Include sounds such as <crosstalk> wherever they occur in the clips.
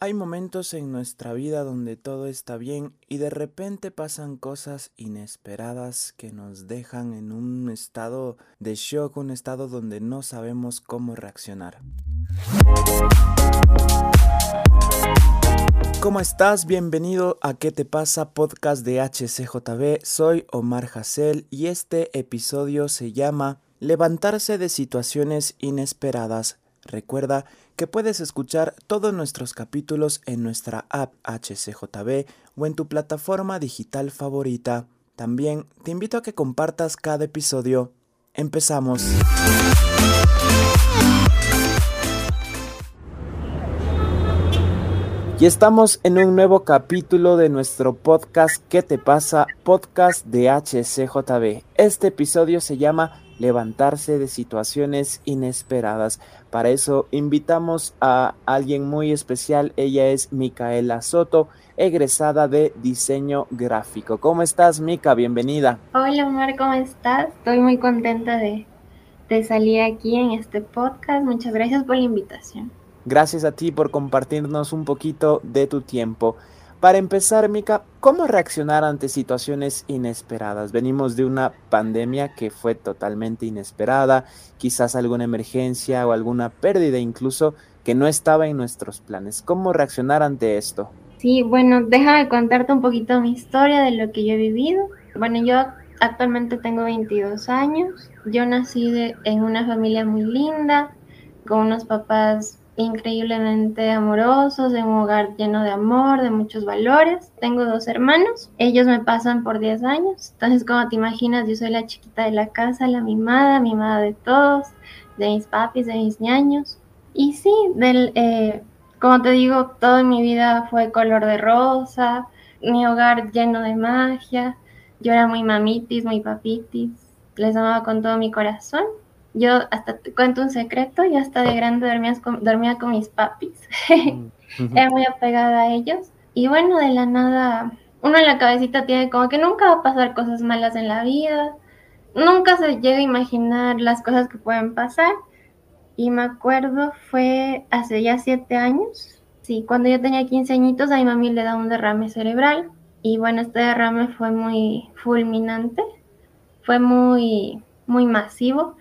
Hay momentos en nuestra vida donde todo está bien y de repente pasan cosas inesperadas que nos dejan en un estado de shock, un estado donde no sabemos cómo reaccionar. ¿Cómo estás? Bienvenido a ¿Qué te pasa? Podcast de HCJB. Soy Omar Hassel y este episodio se llama Levantarse de situaciones inesperadas. Recuerda que puedes escuchar todos nuestros capítulos en nuestra app HCJB o en tu plataforma digital favorita. También te invito a que compartas cada episodio. Empezamos. Y estamos en un nuevo capítulo de nuestro podcast ¿Qué te pasa? Podcast de HCJB. Este episodio se llama levantarse de situaciones inesperadas. Para eso invitamos a alguien muy especial. Ella es Micaela Soto, egresada de diseño gráfico. ¿Cómo estás, Mica? Bienvenida. Hola, Omar, ¿cómo estás? Estoy muy contenta de, de salir aquí en este podcast. Muchas gracias por la invitación. Gracias a ti por compartirnos un poquito de tu tiempo. Para empezar, Mika, ¿cómo reaccionar ante situaciones inesperadas? Venimos de una pandemia que fue totalmente inesperada, quizás alguna emergencia o alguna pérdida incluso que no estaba en nuestros planes. ¿Cómo reaccionar ante esto? Sí, bueno, déjame contarte un poquito mi historia de lo que yo he vivido. Bueno, yo actualmente tengo 22 años. Yo nací en una familia muy linda, con unos papás increíblemente amorosos, de un hogar lleno de amor, de muchos valores. Tengo dos hermanos, ellos me pasan por 10 años, entonces como te imaginas, yo soy la chiquita de la casa, la mimada, mimada de todos, de mis papis, de mis ñaños. Y sí, del, eh, como te digo, todo en mi vida fue color de rosa, mi hogar lleno de magia, yo era muy mamitis, muy papitis, les amaba con todo mi corazón yo hasta te cuento un secreto, yo hasta de grande dormía con, dormía con mis papis. <laughs> Mm, Era muy apegada a ellos. Y bueno, de la nada, uno en la cabecita tiene como que nunca va a pasar cosas malas en la vida. Nunca se llega a imaginar las cosas que pueden pasar. Y me acuerdo, fue hace ya siete años. Sí, cuando yo tenía 15 añitos, a mi mami le da un derrame cerebral. Y bueno, este derrame fue muy fulminante. Fue muy, muy masivo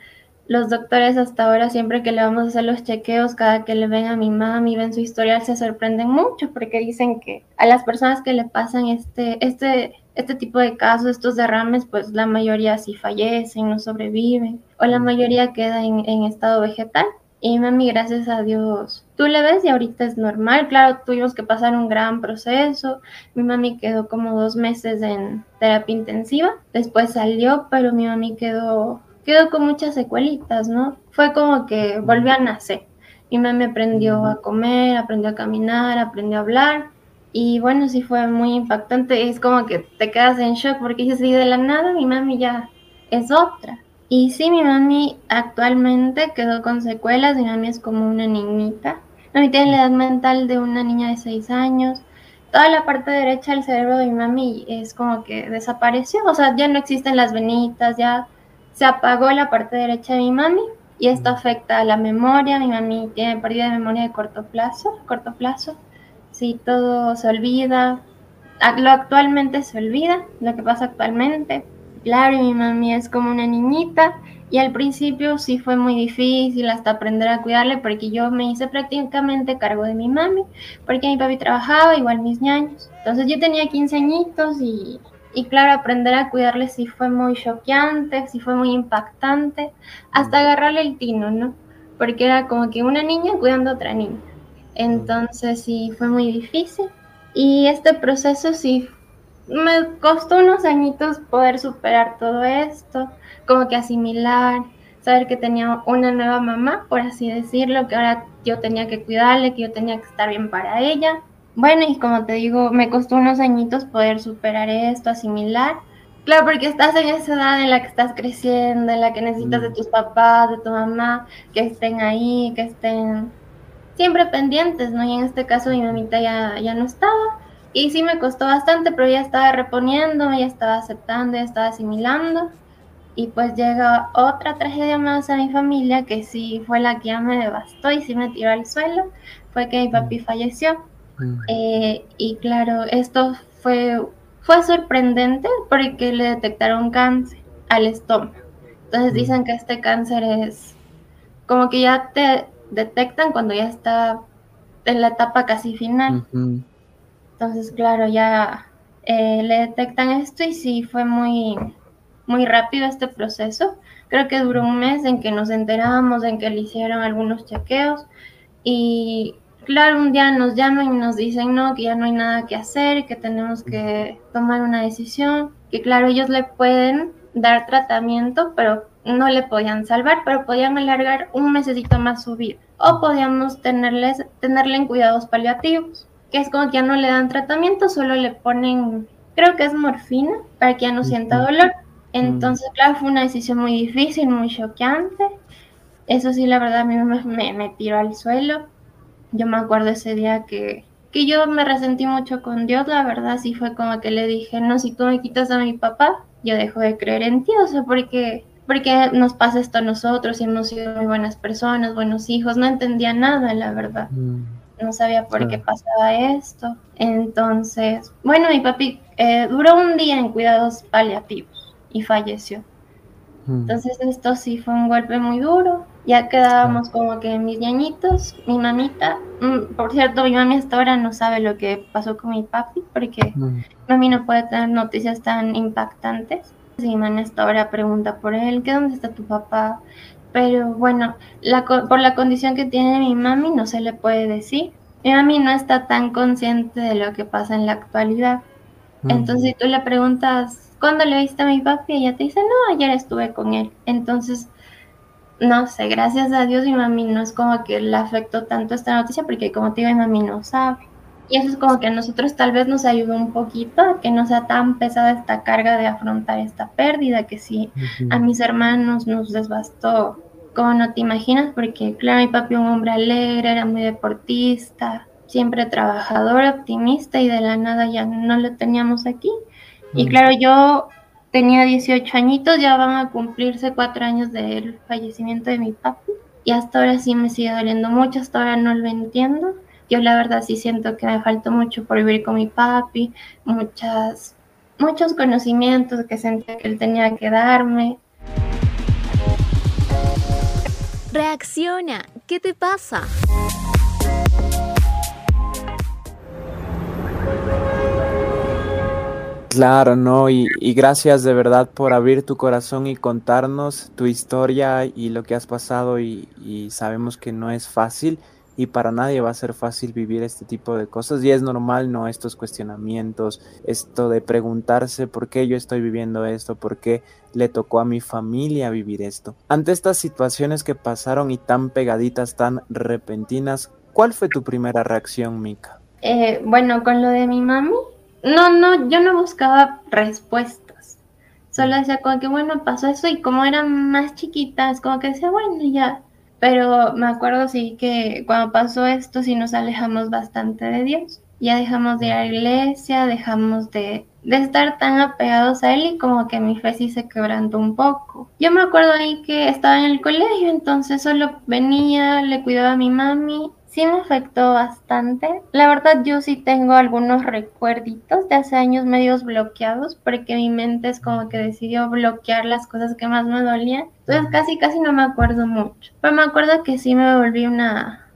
los doctores hasta ahora, siempre que le vamos a hacer los chequeos, cada que le ven a mi mamá y ven su historial, se sorprenden mucho porque dicen que a las personas que le pasan este, este, este tipo de casos, estos derrames, pues la mayoría sí fallecen, no sobreviven, o la mayoría queda en, en estado vegetal. Y mami, gracias a Dios, tú le ves y ahorita es normal. Claro, tuvimos que pasar un gran proceso. Mi mami quedó como dos meses en terapia intensiva. Después salió, pero mi mami quedó quedó con muchas secuelitas, ¿no? Fue como que volvió a nacer. Mi mamá aprendió a comer, aprendió a caminar, aprendió a hablar. Y bueno, sí fue muy impactante. Es como que te quedas en shock porque dices, sí, de la nada mi mami ya es otra. Y sí, mi mami actualmente quedó con secuelas. Mi mami es como una niñita. Mi tiene la edad mental de una niña de 6 años. Toda la parte derecha del cerebro de mi mami es como que desapareció. O sea, ya no existen las venitas, ya se apagó la parte derecha de mi mami y esto afecta a la memoria. Mi mami tiene pérdida de memoria de corto plazo, corto plazo. Sí, todo se olvida. Lo actualmente se olvida, lo que pasa actualmente. Claro, mi mami es como una niñita y al principio sí fue muy difícil hasta aprender a cuidarle porque yo me hice prácticamente cargo de mi mami, porque mi papi trabajaba, igual mis ñaños. Entonces yo tenía 15 añitos y y claro, aprender a cuidarle sí fue muy choqueante, sí fue muy impactante, hasta agarrarle el tino, ¿no? Porque era como que una niña cuidando a otra niña. Entonces sí fue muy difícil. Y este proceso sí me costó unos añitos poder superar todo esto, como que asimilar, saber que tenía una nueva mamá, por así decirlo, que ahora yo tenía que cuidarle, que yo tenía que estar bien para ella. Bueno, y como te digo, me costó unos añitos poder superar esto, asimilar. Claro, porque estás en esa edad en la que estás creciendo, en la que necesitas de mm. tus papás, de tu mamá, que estén ahí, que estén siempre pendientes, ¿no? Y en este caso mi mamita ya, ya no estaba. Y sí me costó bastante, pero ya estaba reponiendo, ya estaba aceptando, ya estaba asimilando. Y pues llega otra tragedia más a mi familia, que sí fue la que ya me devastó y sí me tiró al suelo, fue que mi papi mm. Eh, y claro, esto fue, fue sorprendente porque le detectaron cáncer al estómago. Entonces dicen que este cáncer es como que ya te detectan cuando ya está en la etapa casi final. Entonces, claro, ya eh, le detectan esto y sí fue muy, muy rápido este proceso. Creo que duró un mes en que nos enteramos, en que le hicieron algunos chequeos y claro, un día nos llaman y nos dicen no, que ya no hay nada que hacer, que tenemos que tomar una decisión, que claro, ellos le pueden dar tratamiento, pero no le podían salvar, pero podían alargar un mesecito más su vida. O podíamos tenerles, tenerle en cuidados paliativos, que es como que ya no le dan tratamiento, solo le ponen, creo que es morfina, para que ya no sienta dolor. Entonces, claro, fue una decisión muy difícil, muy choqueante. Eso sí, la verdad, a mí me, me, tiró al suelo. Yo me acuerdo ese día que, que yo me resentí mucho con Dios, la verdad, sí fue como que le dije, no, si tú me quitas a mi papá, yo dejo de creer en ti, o sea, porque, porque nos pasa esto a nosotros y hemos sido muy buenas personas, buenos hijos, no entendía nada, la verdad. Mm. No sabía por qué pasaba esto. Entonces, bueno, mi papi eh, duró un día en cuidados paliativos y falleció. Mm. Entonces esto sí fue un golpe muy duro. Ya quedábamos como que mis ñañitos, mi mamita. Mm, por cierto, mi mami hasta ahora no sabe lo que pasó con mi papi porque mm. mami no puede tener noticias tan impactantes. Mi mami hasta ahora pregunta por él, ¿qué dónde está tu papá? Pero bueno, la, por la condición que tiene mi mami no se le puede decir. Mi mami no está tan consciente de lo que pasa en la actualidad. Entonces, si tú le preguntas cuando le viste a mi papi, ella te dice, no, ayer estuve con él. Entonces, no sé, gracias a Dios mi mami no es como que le afectó tanto esta noticia porque como te digo, mi mami no sabe. Y eso es como que a nosotros tal vez nos ayudó un poquito a que no sea tan pesada esta carga de afrontar esta pérdida que sí a mis hermanos nos desbastó como no te imaginas porque claro, mi papi un hombre alegre, era muy deportista, siempre trabajador, optimista y de la nada ya no lo teníamos aquí. Y claro, yo tenía 18 añitos, ya van a cumplirse cuatro años del fallecimiento de mi papi. Y hasta ahora sí me sigue doliendo mucho, hasta ahora no lo entiendo. Yo la verdad sí siento que me faltó mucho por vivir con mi papi, muchas, muchos conocimientos que sentía que él tenía que darme. Reacciona, ¿qué te pasa? Claro, no, y, gracias de verdad por abrir tu corazón y contarnos tu historia y lo que has pasado y, sabemos que no es fácil y para nadie va a ser fácil vivir este tipo de cosas y es normal, ¿no? Estos cuestionamientos, esto de preguntarse por qué yo estoy viviendo esto, por qué le tocó a mi familia vivir esto. Ante estas situaciones que pasaron y tan pegaditas, tan repentinas, ¿cuál fue tu primera reacción, Mika? Eh, bueno, con lo de mi mami, no, no, yo no buscaba respuestas. Solo decía como que, bueno, pasó eso y como eran más chiquitas, como que decía, bueno, ya. Pero me acuerdo sí que cuando pasó esto sí nos alejamos bastante de Dios. Ya dejamos de ir a la iglesia, dejamos de, de estar tan apegados a Él y como que mi fe sí se quebrantó un poco. Yo me acuerdo ahí que estaba en el colegio, entonces solo venía, le cuidaba a mi mami sí me afectó bastante. La verdad yo sí tengo algunos recuerditos de hace años medios bloqueados porque mi mente es como que decidió bloquear las cosas que más me dolían. Entonces casi casi no me acuerdo mucho. Pero me acuerdo que sí me volví una,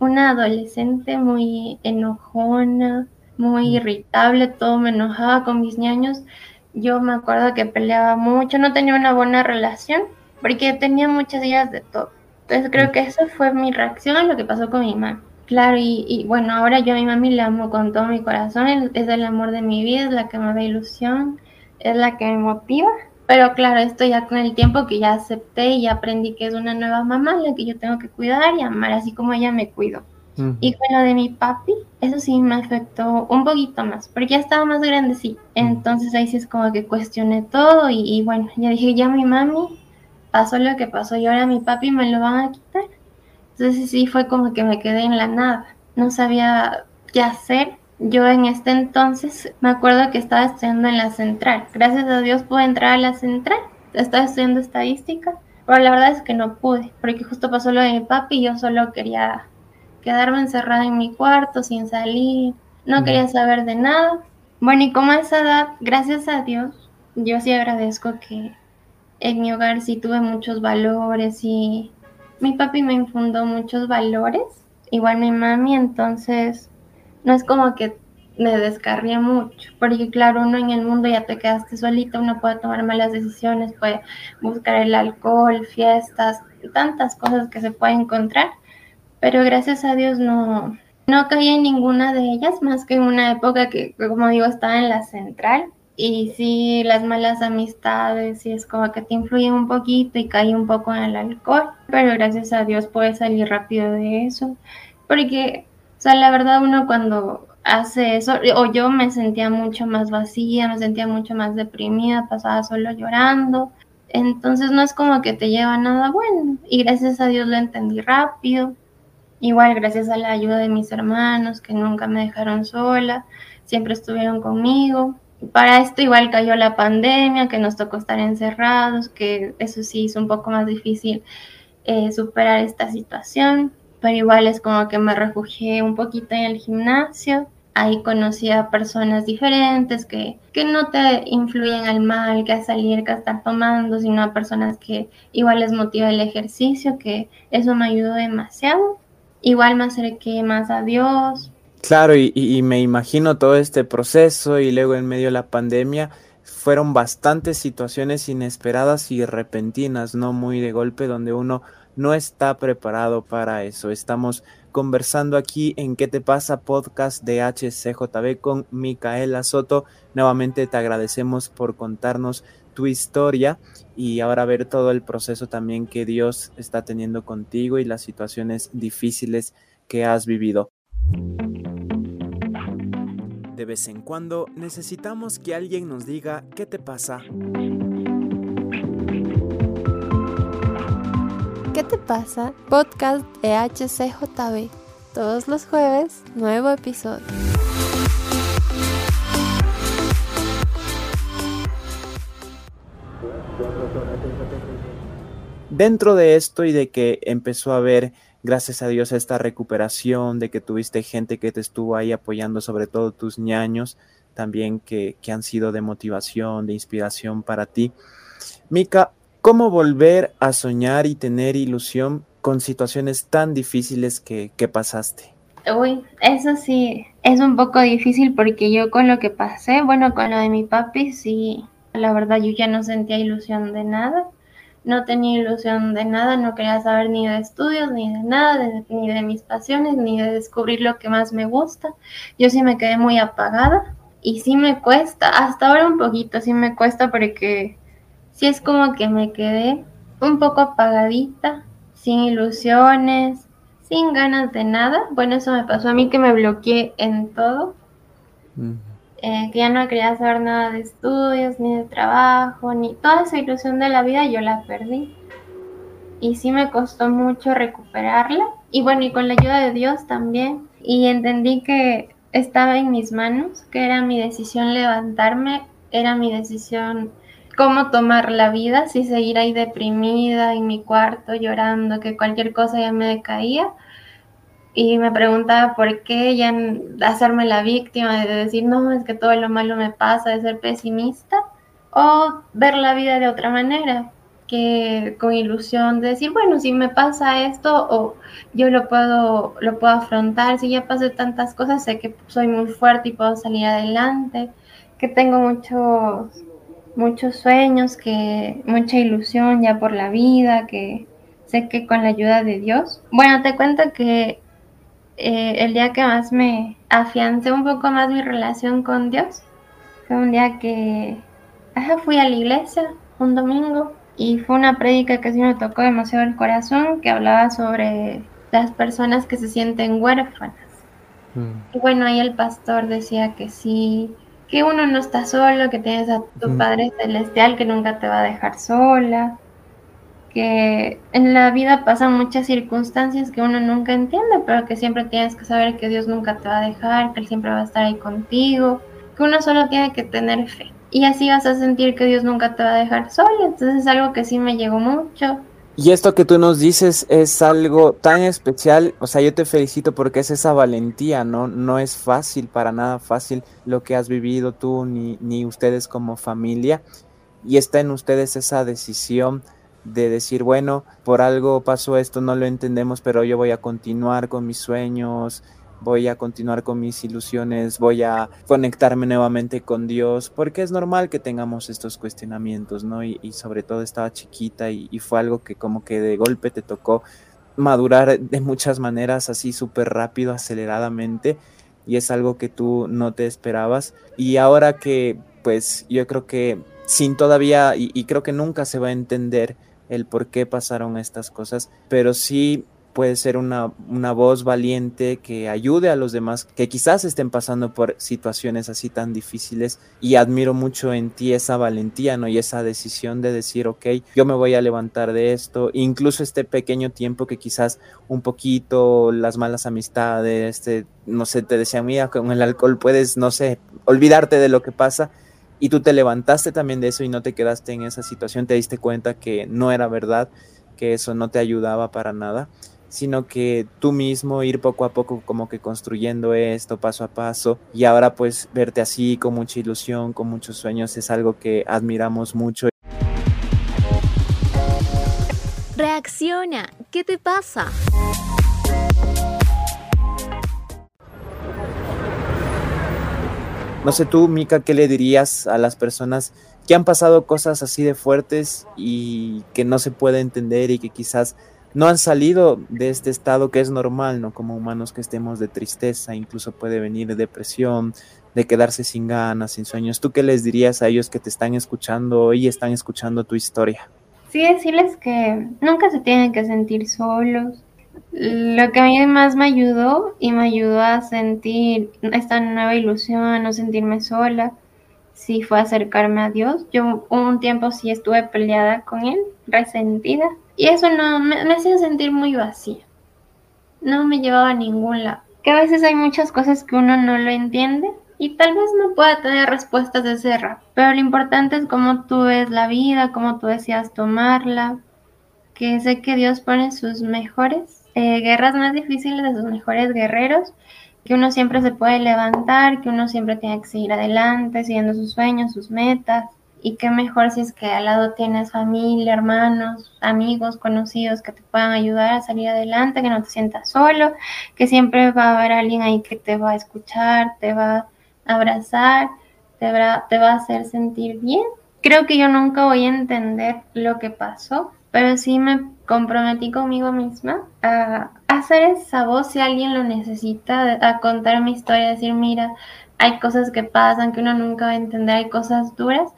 una adolescente muy enojona, muy irritable, todo me enojaba con mis ñaños. Yo me acuerdo que peleaba mucho, no tenía una buena relación porque tenía muchas ideas de todo. Entonces creo que esa fue mi reacción a lo que pasó con mi mamá. Claro, y, bueno, ahora yo a mi mami la amo con todo mi corazón, es el amor de mi vida, es la que me da ilusión, es la que me motiva. Pero claro, esto ya con el tiempo que ya acepté y aprendí que es una nueva mamá la que yo tengo que cuidar y amar, así como ella me cuidó. Y con lo de mi papi, eso sí me afectó un poquito más, porque ya estaba más grande, sí. Entonces ahí sí es como que cuestioné todo y, y bueno, ya dije, ya mi mami pasó lo que pasó y ahora mi papi me lo van a quitar. Entonces sí fue como que me quedé en la nada, no sabía qué hacer. Yo en este entonces me acuerdo que estaba estudiando en la central. Gracias a Dios pude entrar a la central. Estaba estudiando estadística, pero la verdad es que no pude, porque justo pasó lo de mi papi y yo solo quería quedarme encerrada en mi cuarto sin salir, no quería saber de nada. Bueno, y como a esa edad, gracias a Dios, yo sí agradezco que en mi hogar sí tuve muchos valores y mi papi me infundó muchos valores, igual mi mami, entonces no es como que me descarría mucho, porque claro, uno en el mundo ya te quedaste solito, uno puede tomar malas decisiones, puede buscar el alcohol, fiestas, tantas cosas que se puede encontrar, pero gracias a Dios no, no caí en ninguna de ellas, más que en una época que, como digo, estaba en la central. Y sí, las malas amistades, y es como que te influyen un poquito y caí un poco en el alcohol, pero gracias a Dios pude salir rápido de eso, porque, o sea, la verdad uno cuando hace eso, o yo me sentía mucho más vacía, me sentía mucho más deprimida, pasaba solo llorando, entonces no es como que te lleva nada bueno, y gracias a Dios lo entendí rápido, Igual gracias a la ayuda de mis hermanos que nunca me dejaron sola, siempre estuvieron conmigo. Para esto igual cayó la pandemia, que nos tocó estar encerrados, que eso sí hizo un poco más difícil eh, superar esta situación, pero igual es como que me refugié un poquito en el gimnasio. Ahí conocí a personas diferentes que, que no te influyen al mal, que a salir, que a estar tomando, sino a personas que igual les motiva el ejercicio, que eso me ayudó demasiado igual me acerqué más a Dios. Claro, y, me imagino todo este proceso y luego en medio de la pandemia fueron bastantes situaciones inesperadas y repentinas, no muy de golpe, donde uno no está preparado para eso. Estamos conversando aquí en ¿Qué te pasa? podcast de HCJB con Micaela Soto. Nuevamente te agradecemos por contarnos tu historia y ahora ver todo el proceso también que Dios está teniendo contigo y las situaciones difíciles que has vivido. De vez en cuando necesitamos que alguien nos diga qué te pasa. ¿Qué te pasa? Podcast de HCJB. Todos los jueves, nuevo episodio. Dentro de esto y de que empezó a haber, gracias a Dios, esta recuperación, de que tuviste gente que te estuvo ahí apoyando, sobre todo tus ñaños, también que, han sido de motivación, de inspiración para ti. Mica, ¿cómo volver a soñar y tener ilusión con situaciones tan difíciles que, que pasaste? Uy, eso sí, es un poco difícil porque yo con lo que pasé, bueno, con lo de mi papi, sí, la verdad yo ya no sentía ilusión de nada no tenía ilusión de nada, no quería saber ni de estudios, ni de nada, ni de mis pasiones, ni de descubrir lo que más me gusta. Yo sí me quedé muy apagada y sí me cuesta, hasta ahora un poquito, sí me cuesta porque sí es como que me quedé un poco apagadita, sin ilusiones, sin ganas de nada. Bueno, eso me pasó a mí que me bloqueé en todo. Eh, que ya no quería saber nada de estudios, ni de trabajo, ni toda esa ilusión de la vida, yo la perdí. Y sí me costó mucho recuperarla. Y bueno, y con la ayuda de Dios también. Y entendí que estaba en mis manos, que era mi decisión levantarme, era mi decisión cómo tomar la vida, si seguir ahí deprimida en mi cuarto llorando, que cualquier cosa ya me decaía, y me preguntaba por qué ya hacerme la víctima de decir, no, es que todo lo malo me pasa, de ser pesimista, o ver la vida de otra manera, que con ilusión de decir, bueno, si me pasa esto, o yo lo puedo, lo puedo afrontar, si ya pasé tantas cosas, sé que soy muy fuerte y puedo salir adelante, que tengo muchos, muchos sueños, que mucha ilusión ya por la vida, que sé que con la ayuda de Dios. Bueno, te cuento que eh, el día que más me afiancé un poco más mi relación con Dios fue un día que fui a la iglesia un domingo y fue una prédica que sí me tocó demasiado el corazón que hablaba sobre las personas que se sienten huérfanas. Mm. Y bueno, ahí el pastor decía que sí, que uno no está solo, que tienes a tu Padre Celestial que nunca te va a dejar sola, que en la vida pasan muchas circunstancias que uno nunca entiende, pero que siempre tienes que saber que Dios nunca te va a dejar, que Él siempre va a estar ahí contigo, que uno solo tiene que tener fe. Y así vas a sentir que Dios nunca te va a dejar solo. Entonces es algo que sí me llegó mucho. Y esto que tú nos dices es algo tan especial, o sea, yo te felicito porque es esa valentía, ¿no? No es fácil, para nada fácil lo que has vivido tú ni, ni ustedes como familia. Y está en ustedes esa decisión de decir, bueno, por algo pasó esto, no lo entendemos, pero yo voy a continuar con mis sueños, voy a continuar con mis ilusiones, voy a conectarme nuevamente con Dios, porque es normal que tengamos estos cuestionamientos, ¿no? Y, sobre todo estaba chiquita y, fue algo que como que de golpe te tocó madurar de muchas maneras, así súper rápido, aceleradamente, y es algo que tú no te esperabas. Y ahora que, pues yo creo que sin todavía, y, creo que nunca se va a entender el por qué pasaron estas cosas, pero sí puede ser una, una, voz valiente que ayude a los demás que quizás estén pasando por situaciones así tan difíciles y admiro mucho en ti esa valentía, ¿no? Y esa decisión de decir, ok, yo me voy a levantar de esto, incluso este pequeño tiempo que quizás un poquito las malas amistades, este, no sé, te decía, mira, con el alcohol puedes, no sé, olvidarte de lo que pasa y tú te levantaste también de eso y no te quedaste en esa situación, te diste cuenta que no era verdad, que eso no te ayudaba para nada sino que tú mismo ir poco a poco como que construyendo esto paso a paso y ahora pues verte así con mucha ilusión, con muchos sueños es algo que admiramos mucho. Reacciona, ¿qué te pasa? No sé tú, Mika, ¿qué le dirías a las personas que han pasado cosas así de fuertes y que no se puede entender y que quizás no han salido de este estado que es normal, ¿no? Como humanos que estemos de tristeza, incluso puede venir depresión, de quedarse sin ganas, sin sueños. ¿Tú qué les dirías a ellos que te están escuchando y están escuchando tu historia? Sí, decirles que nunca se tienen que sentir solos. Lo que a mí más me ayudó y me ayudó a sentir esta nueva ilusión, a no sentirme sola, sí fue acercarme a Dios. Yo un tiempo sí estuve peleada con Él, resentida, y eso no me, hacía sentir muy vacía. No me llevaba a ningún lado. Que a veces hay muchas cosas que uno no lo entiende y tal vez no pueda tener respuestas de rap. Pero lo importante es cómo tú ves la vida, cómo tú deseas tomarla. Que sé que Dios pone sus mejores eh, guerras más difíciles de sus mejores guerreros. Que uno siempre se puede levantar, que uno siempre tiene que seguir adelante, siguiendo sus sueños, sus metas y qué mejor si es que al lado tienes familia, hermanos, amigos, conocidos que te puedan ayudar a salir adelante, que no te sientas solo, que siempre va a haber alguien ahí que te va a escuchar, te va a abrazar, te va, te va a hacer sentir bien. Creo que yo nunca voy a entender lo que pasó, pero sí me comprometí conmigo misma a hacer esa voz si alguien lo necesita, a contar mi historia, decir, mira, hay cosas que pasan que uno nunca va a entender, hay cosas duras,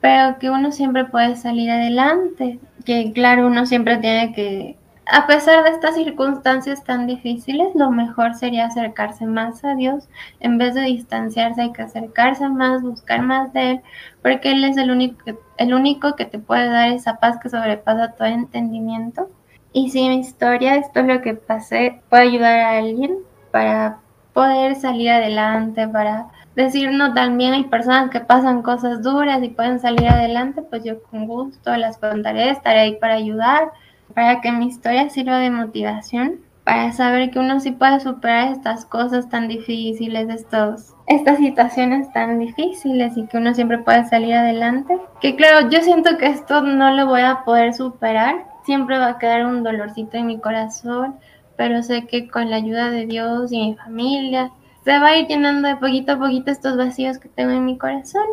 pero que uno siempre puede salir adelante, que claro, uno siempre tiene que, a pesar de estas circunstancias tan difíciles, lo mejor sería acercarse más a Dios, en vez de distanciarse hay que acercarse más, buscar más de Él, porque Él es el único que, el único que te puede dar esa paz que sobrepasa todo entendimiento. Y si mi historia, esto es lo que pasé, puede ayudar a alguien para poder salir adelante, para decir, no, también hay personas que pasan cosas duras y pueden salir adelante, pues yo con gusto las contaré, estaré ahí para ayudar, para que mi historia sirva de motivación, para saber que uno sí puede superar estas cosas tan difíciles, estos, estas situaciones tan difíciles y que uno siempre puede salir adelante. Que claro, yo siento que esto no lo voy a poder superar, siempre va a quedar un dolorcito en mi corazón, pero sé que con la ayuda de Dios y mi familia, se va a ir llenando de poquito a poquito estos vacíos que tengo en mi corazón.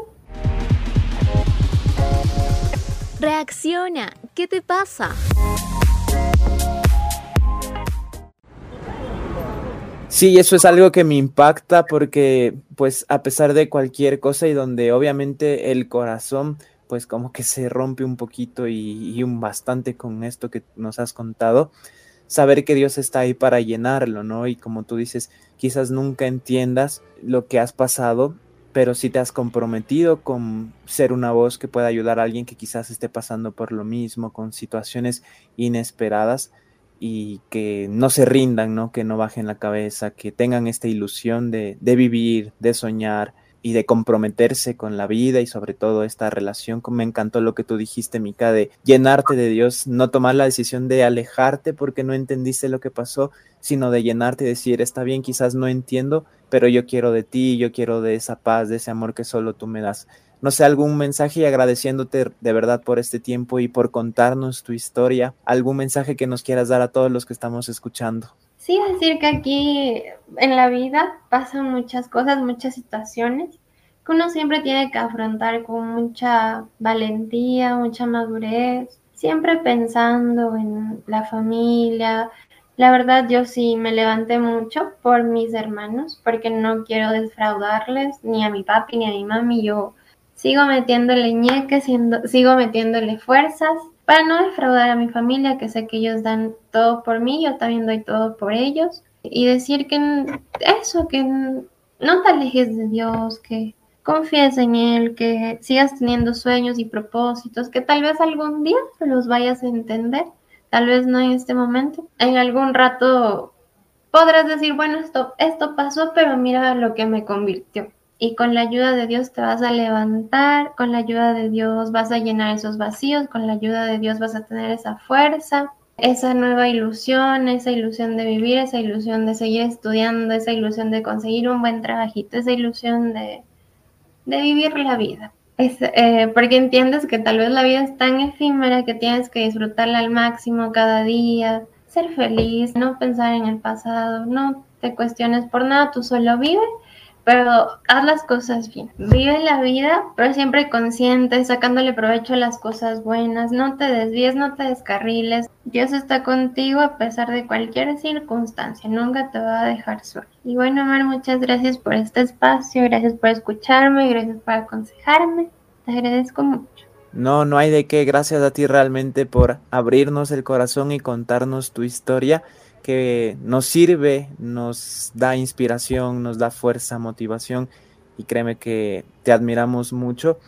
Reacciona, ¿qué te pasa? Sí, eso es algo que me impacta porque pues a pesar de cualquier cosa y donde obviamente el corazón pues como que se rompe un poquito y, un bastante con esto que nos has contado, saber que Dios está ahí para llenarlo, ¿no? Y como tú dices, quizás nunca entiendas lo que has pasado, pero si te has comprometido con ser una voz que pueda ayudar a alguien que quizás esté pasando por lo mismo, con situaciones inesperadas y que no se rindan, ¿no? Que no bajen la cabeza, que tengan esta ilusión de, de vivir, de soñar, y de comprometerse con la vida y sobre todo esta relación. Me encantó lo que tú dijiste, Mica, de llenarte de Dios, no tomar la decisión de alejarte porque no entendiste lo que pasó, sino de llenarte y decir, está bien, quizás no entiendo, pero yo quiero de ti, yo quiero de esa paz, de ese amor que solo tú me das. No sé, algún mensaje agradeciéndote de verdad por este tiempo y por contarnos tu historia, algún mensaje que nos quieras dar a todos los que estamos escuchando. Sí, decir que aquí en la vida pasan muchas cosas, muchas situaciones que uno siempre tiene que afrontar con mucha valentía, mucha madurez, siempre pensando en la familia. La verdad yo sí me levanté mucho por mis hermanos porque no quiero defraudarles ni a mi papi ni a mi mami. Yo sigo metiéndole ñeque, sigo metiéndole fuerzas para no defraudar a mi familia, que sé que ellos dan todo por mí, yo también doy todo por ellos. Y decir que eso, que no te alejes de Dios, que confíes en Él, que sigas teniendo sueños y propósitos, que tal vez algún día los vayas a entender, tal vez no en este momento. En algún rato podrás decir, bueno, esto, esto pasó, pero mira lo que me convirtió y con la ayuda de Dios te vas a levantar, con la ayuda de Dios vas a llenar esos vacíos, con la ayuda de Dios vas a tener esa fuerza, esa nueva ilusión, esa ilusión de vivir, esa ilusión de seguir estudiando, esa ilusión de conseguir un buen trabajito, esa ilusión de, de vivir la vida. Es, eh, porque entiendes que tal vez la vida es tan efímera que tienes que disfrutarla al máximo cada día, ser feliz, no pensar en el pasado, no te cuestiones por nada, tú solo vive pero haz las cosas bien. Vive la vida, pero siempre consciente, sacándole provecho a las cosas buenas. No te desvíes, no te descarriles. Dios está contigo a pesar de cualquier circunstancia. Nunca te va a dejar solo. Y bueno, Mar, muchas gracias por este espacio. Gracias por escucharme. Gracias por aconsejarme. Te agradezco mucho. No, no hay de qué. Gracias a ti realmente por abrirnos el corazón y contarnos tu historia que nos sirve, nos da inspiración, nos da fuerza, motivación y créeme que te admiramos mucho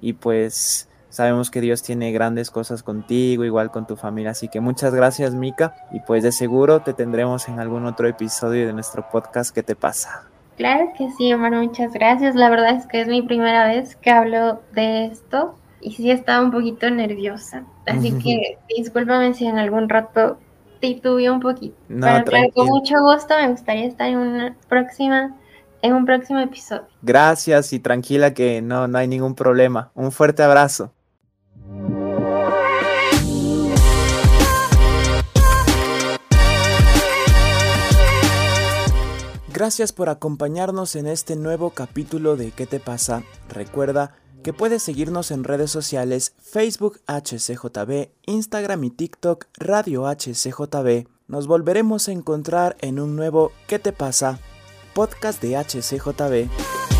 y pues sabemos que Dios tiene grandes cosas contigo, igual con tu familia, así que muchas gracias Mica y pues de seguro te tendremos en algún otro episodio de nuestro podcast ¿Qué te pasa? Claro que sí, hermano, muchas gracias. La verdad es que es mi primera vez que hablo de esto y sí estaba un poquito nerviosa, así que <laughs> discúlpame si en algún rato titubeé un poquito. pero con mucho gusto me gustaría estar en una próxima en un próximo episodio. Gracias y tranquila que no, no hay ningún problema. Un fuerte abrazo. Gracias por acompañarnos en este nuevo capítulo de ¿Qué te pasa? Recuerda que puedes seguirnos en redes sociales Facebook HCJB, Instagram y TikTok Radio HCJB. Nos volveremos a encontrar en un nuevo ¿Qué te pasa? podcast de HCJB.